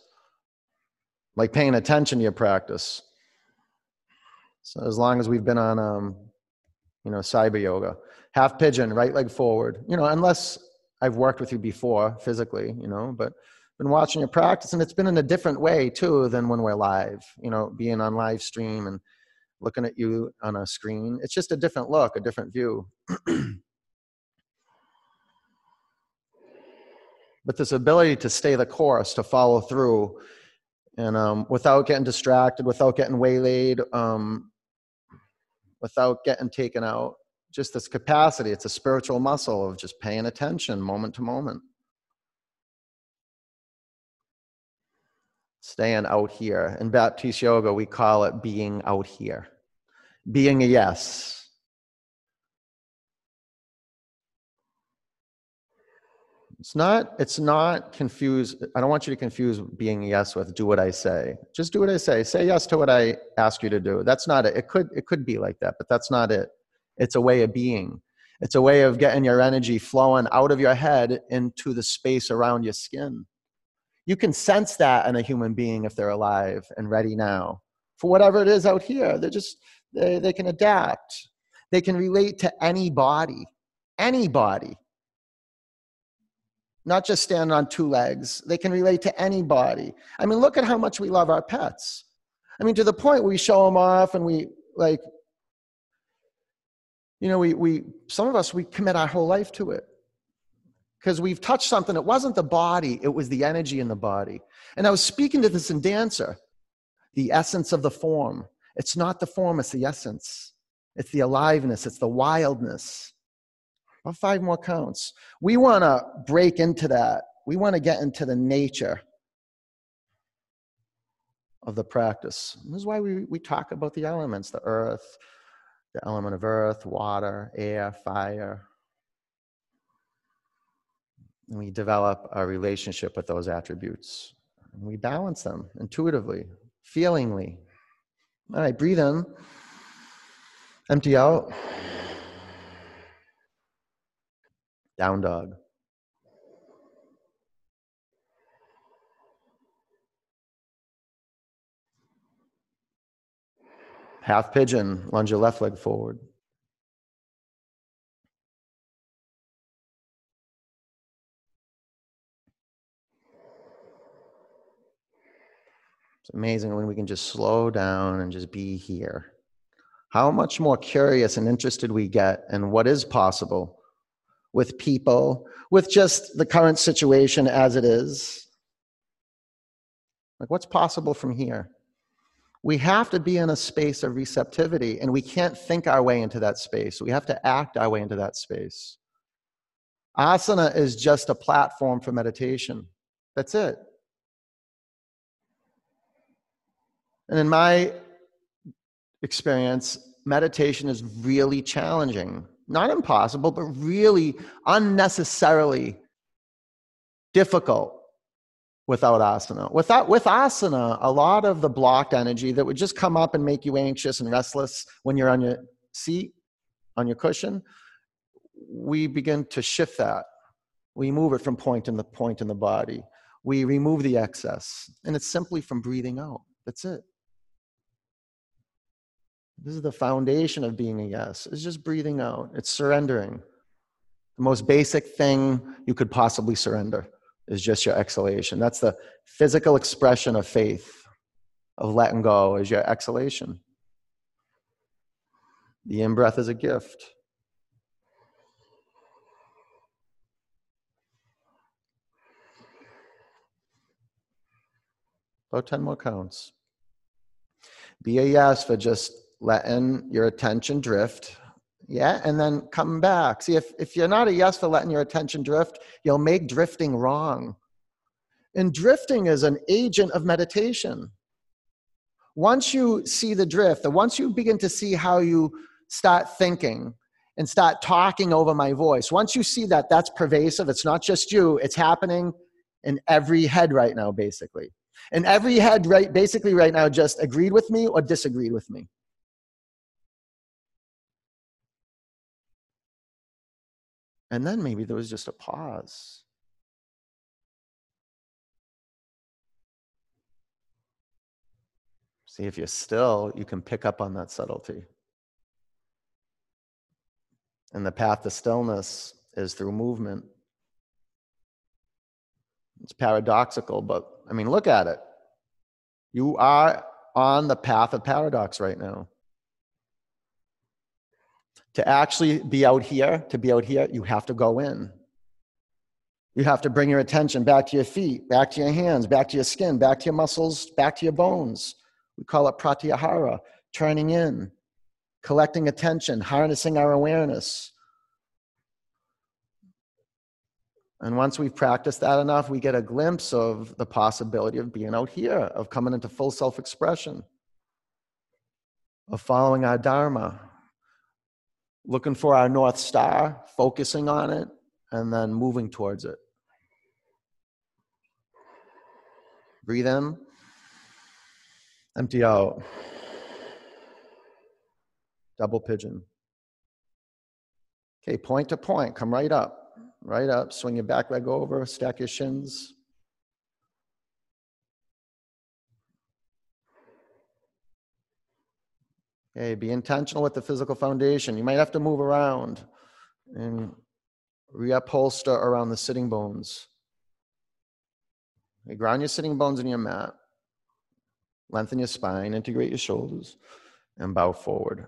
like paying attention to your practice. So as long as we've been on, um, you know, cyber yoga, half pigeon, right leg forward. You know, unless I've worked with you before physically, you know, but been watching your practice, and it's been in a different way too than when we're live. You know, being on live stream and looking at you on a screen. It's just a different look, a different view. [clears throat] but this ability to stay the course, to follow through, and um, without getting distracted, without getting waylaid, um, without getting taken out, just this capacity. It's a spiritual muscle of just paying attention moment to moment. Staying out here. In Baptiste Yoga, we call it being out here being a yes. It's not, it's not confused. I don't want you to confuse being yes with do what I say. Just do what I say. Say yes to what I ask you to do. That's not it. It could, it could be like that, but that's not it. It's a way of being. It's a way of getting your energy flowing out of your head into the space around your skin. You can sense that in a human being if they're alive and ready now for whatever it is out here. They're just, they, they can adapt. They can relate to anybody, anybody. Not just stand on two legs. They can relate to anybody. I mean, look at how much we love our pets. I mean, to the point we show them off and we like, you know, we, we some of us, we commit our whole life to it because we've touched something. It wasn't the body, it was the energy in the body. And I was speaking to this in Dancer, the essence of the form. It's not the form, it's the essence. It's the aliveness, it's the wildness. About five more counts. We want to break into that. We want to get into the nature of the practice. This is why we, we talk about the elements the earth, the element of earth, water, air, fire. And we develop a relationship with those attributes. And we balance them intuitively, feelingly, all right, breathe in. Empty out. Down dog. Half pigeon, lunge your left leg forward. It's amazing when we can just slow down and just be here. How much more curious and interested we get in what is possible with people, with just the current situation as it is. Like, what's possible from here? We have to be in a space of receptivity, and we can't think our way into that space. We have to act our way into that space. Asana is just a platform for meditation. That's it. And in my experience, meditation is really challenging. Not impossible, but really unnecessarily difficult without asana. Without, with asana, a lot of the blocked energy that would just come up and make you anxious and restless when you're on your seat, on your cushion, we begin to shift that. We move it from point in the point in the body. We remove the excess. And it's simply from breathing out. That's it. This is the foundation of being a yes. It's just breathing out. It's surrendering. The most basic thing you could possibly surrender is just your exhalation. That's the physical expression of faith, of letting go, is your exhalation. The in breath is a gift. About 10 more counts. Be a yes for just letting your attention drift. Yeah and then come back. See if, if you're not a yes for letting your attention drift you'll make drifting wrong. And drifting is an agent of meditation. Once you see the drift once you begin to see how you start thinking and start talking over my voice once you see that that's pervasive. It's not just you. It's happening in every head right now basically. And every head right basically right now just agreed with me or disagreed with me And then maybe there was just a pause. See, if you're still, you can pick up on that subtlety. And the path to stillness is through movement. It's paradoxical, but I mean, look at it. You are on the path of paradox right now. To actually be out here, to be out here, you have to go in. You have to bring your attention back to your feet, back to your hands, back to your skin, back to your muscles, back to your bones. We call it pratyahara, turning in, collecting attention, harnessing our awareness. And once we've practiced that enough, we get a glimpse of the possibility of being out here, of coming into full self expression, of following our Dharma, looking for our North Star, focusing on it, and then moving towards it. Breathe in, empty out. Double pigeon. Okay, point to point, come right up. Right up, swing your back leg over, stack your shins. Okay, be intentional with the physical foundation. You might have to move around and reupholster around the sitting bones. Ground your sitting bones in your mat. Lengthen your spine, integrate your shoulders, and bow forward.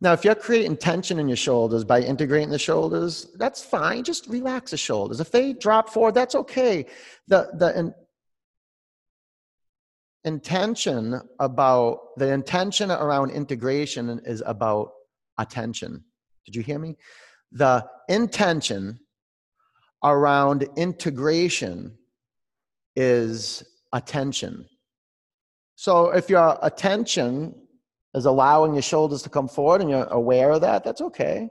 Now, if you're creating tension in your shoulders by integrating the shoulders, that's fine. Just relax the shoulders. If they drop forward, that's okay. The, the intention about the intention around integration is about attention. Did you hear me? The intention around integration is attention. So if your attention is allowing your shoulders to come forward and you're aware of that, that's okay.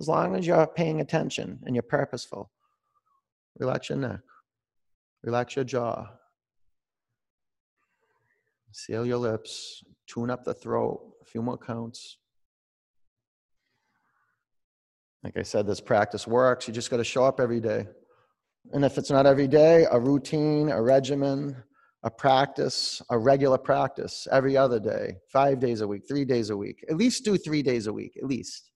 As long as you're paying attention and you're purposeful. Relax your neck, relax your jaw, seal your lips, tune up the throat, a few more counts. Like I said, this practice works. You just got to show up every day. And if it's not every day, a routine, a regimen, a practice, a regular practice every other day, five days a week, three days a week. At least do three days a week, at least.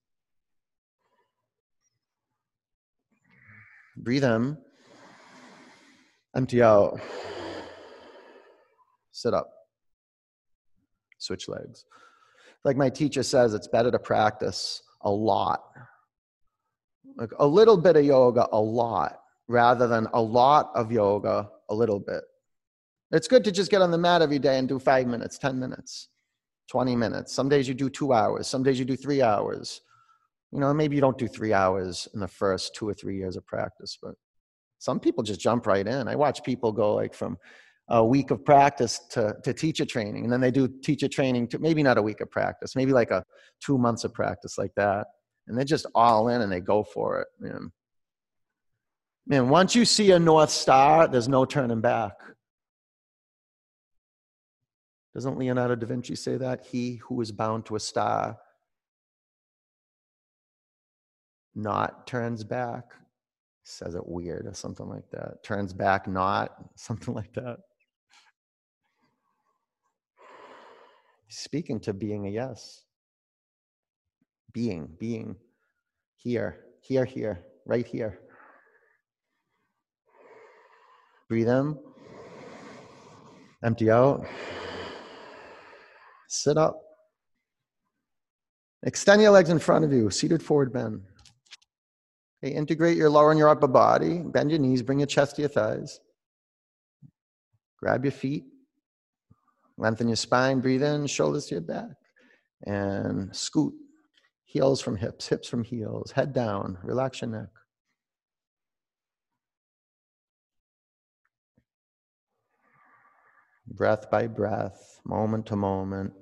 Breathe in, empty out, sit up, switch legs. Like my teacher says, it's better to practice a lot. Like a little bit of yoga, a lot, rather than a lot of yoga, a little bit. It's good to just get on the mat every day and do five minutes, 10 minutes, 20 minutes. Some days you do two hours, some days you do three hours. You know, maybe you don't do three hours in the first two or three years of practice, but some people just jump right in. I watch people go like from a week of practice to, to teacher training, and then they do teacher training to maybe not a week of practice, maybe like a two months of practice like that. And they're just all in and they go for it. Man. Man, once you see a North Star, there's no turning back. Doesn't Leonardo da Vinci say that? He who is bound to a star not turns back. Says it weird or something like that. Turns back not, [laughs] something like that. Speaking to being a yes. Being, being here, here, here, right here. Breathe in, empty out. Sit up. Extend your legs in front of you, seated forward bend. Okay, integrate your lower and your upper body. Bend your knees, bring your chest to your thighs. Grab your feet. Lengthen your spine, breathe in, shoulders to your back. And scoot. Heels from hips, hips from heels. Head down, relax your neck. Breath by breath, moment to moment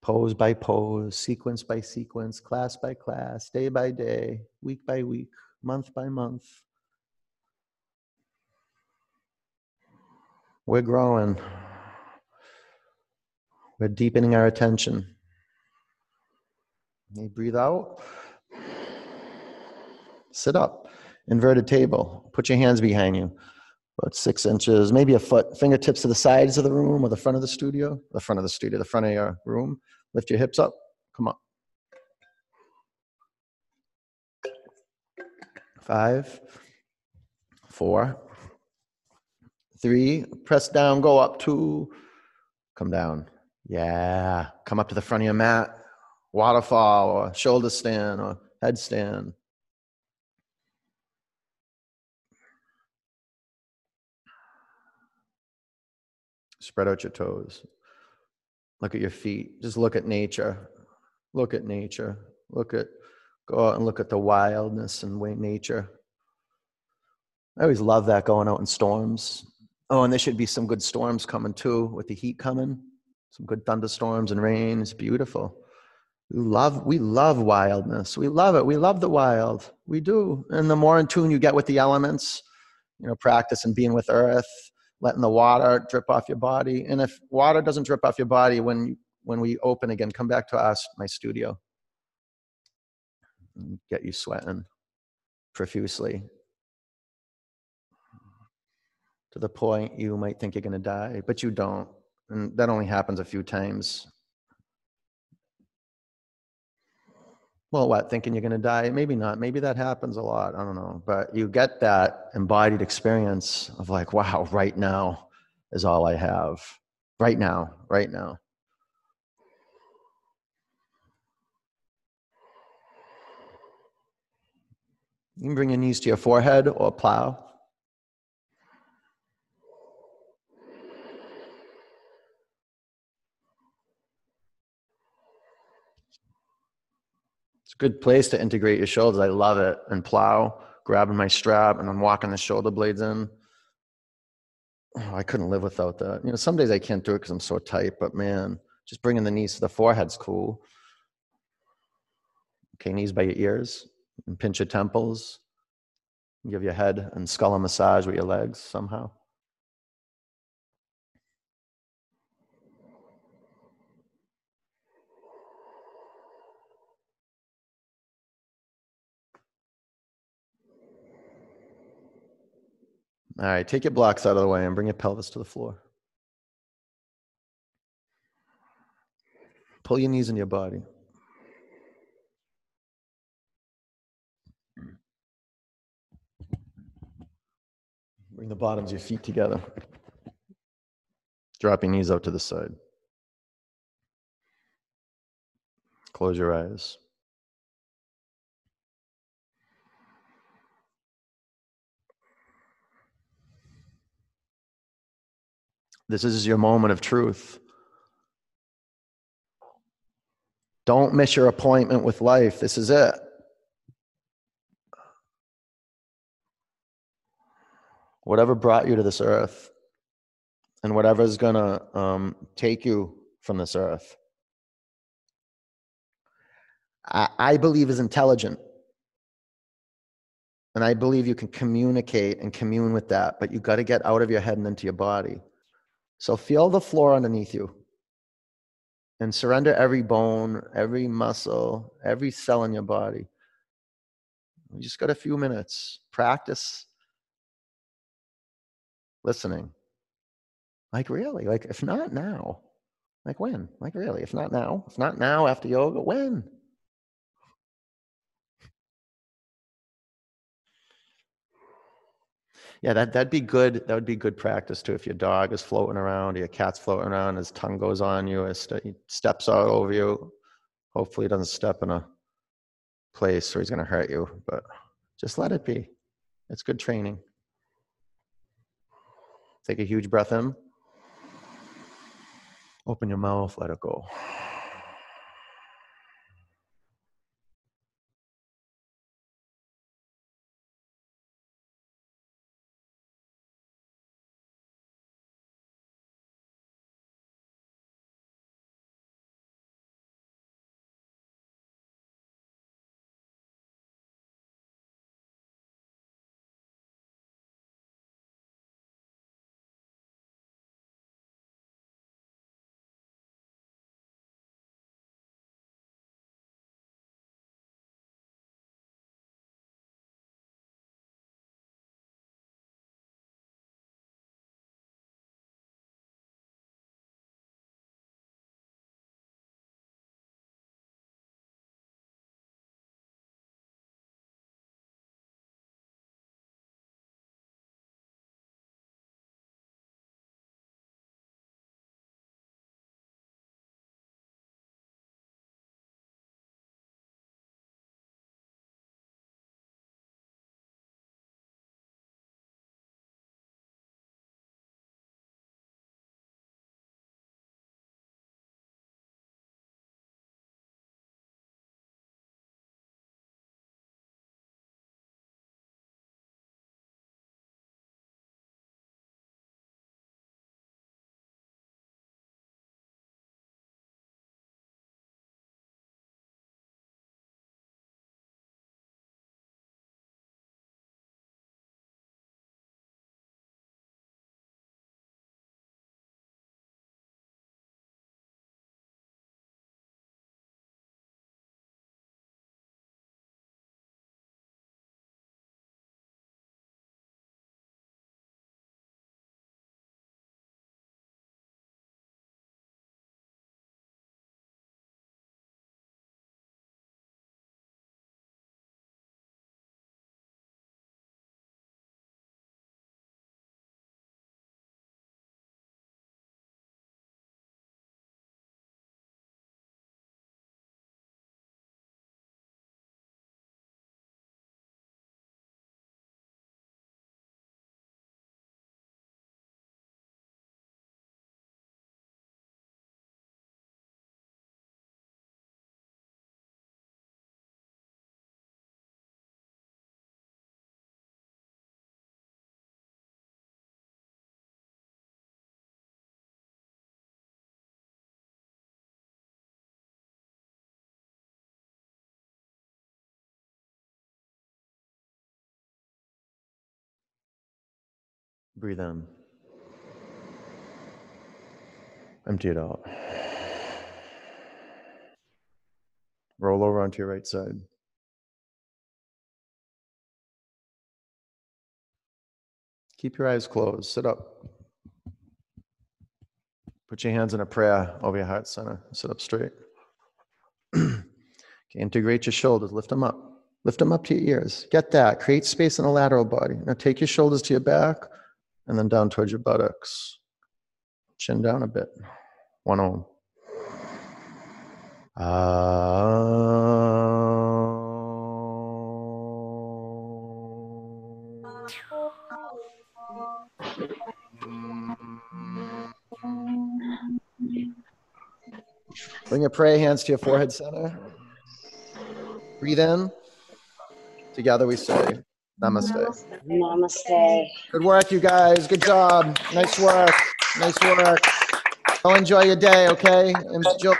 pose by pose, sequence by sequence, class by class, day by day, week by week, month by month. We're growing. We're deepening our attention. You breathe out. Sit up. Inverted table. Put your hands behind you. About six inches, maybe a foot. Fingertips to the sides of the room or the front of the studio. The front of the studio, the front of your room. Lift your hips up. Come on. Five, four, three. Press down, go up. Two, come down. Yeah. Come up to the front of your mat. Waterfall or shoulder stand or headstand. Spread out your toes. Look at your feet. Just look at nature. Look at nature. Look at, go out and look at the wildness and nature. I always love that going out in storms. Oh, and there should be some good storms coming too with the heat coming. Some good thunderstorms and rain. It's beautiful. We love, we love wildness. We love it. We love the wild. We do. And the more in tune you get with the elements, you know, practice and being with earth, letting the water drip off your body. And if water doesn't drip off your body when when we open again, come back to us, my studio. Get you sweating profusely to the point you might think you're going to die, but you don't. And that only happens a few times. Well what thinking you're going to die? Maybe not. Maybe that happens a lot. I don't know. But you get that embodied experience of like wow right now is all i have. Right now right now. You can bring your knees to your forehead or plow good place to integrate your shoulders. I love it. And plow, grabbing my strap, and I'm walking the shoulder blades in. Oh, I couldn't live without that. You know, some days I can't do it because I'm so tight, but man, just bringing the knees to the forehead's cool. Okay, knees by your ears, and pinch your temples. Give your head and skull a massage with your legs somehow. All right, take your blocks out of the way and bring your pelvis to the floor. Pull your knees in your body. Bring the bottoms of your feet together. Drop your knees out to the side. Close your eyes. This is your moment of truth. Don't miss your appointment with life. This is it. Whatever brought you to this earth and whatever is going to um, take you from this earth, I, I believe is intelligent. And I believe you can communicate and commune with that, but you got to get out of your head and into your body. So feel the floor underneath you and surrender every bone, every muscle, every cell in your body. You just got a few minutes. Practice listening. Like, really? Like, if not now, like when? Like, really? If not now, if not now after yoga, when? Yeah, that that'd be good. That would be good practice too. If your dog is floating around, or your cat's floating around, his tongue goes on you, his st- he steps out over you. Hopefully, he doesn't step in a place where he's going to hurt you. But just let it be. It's good training. Take a huge breath in. Open your mouth. Let it go. Breathe in. Empty it out. Roll over onto your right side. Keep your eyes closed. Sit up. Put your hands in a prayer over your heart center. Sit up straight. [clears throat] okay, integrate your shoulders. Lift them up. Lift them up to your ears. Get that. Create space in the lateral body. Now take your shoulders to your back and then down towards your buttocks. Chin down a bit. One on. Ah. Bring your prayer hands to your forehead center. Breathe in. Together we say, Namaste. Namaste. Good work, you guys. Good job. Nice work. Nice work. Go enjoy your day, okay? Enjoy,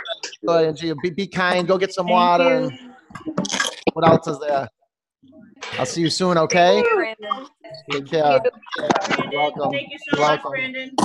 enjoy. Be, be kind. Go get some Thank water. you. What else is there? I'll see you soon, okay? Brandon. Take care. Brandon, welcome. Thank you so much, welcome. Brandon.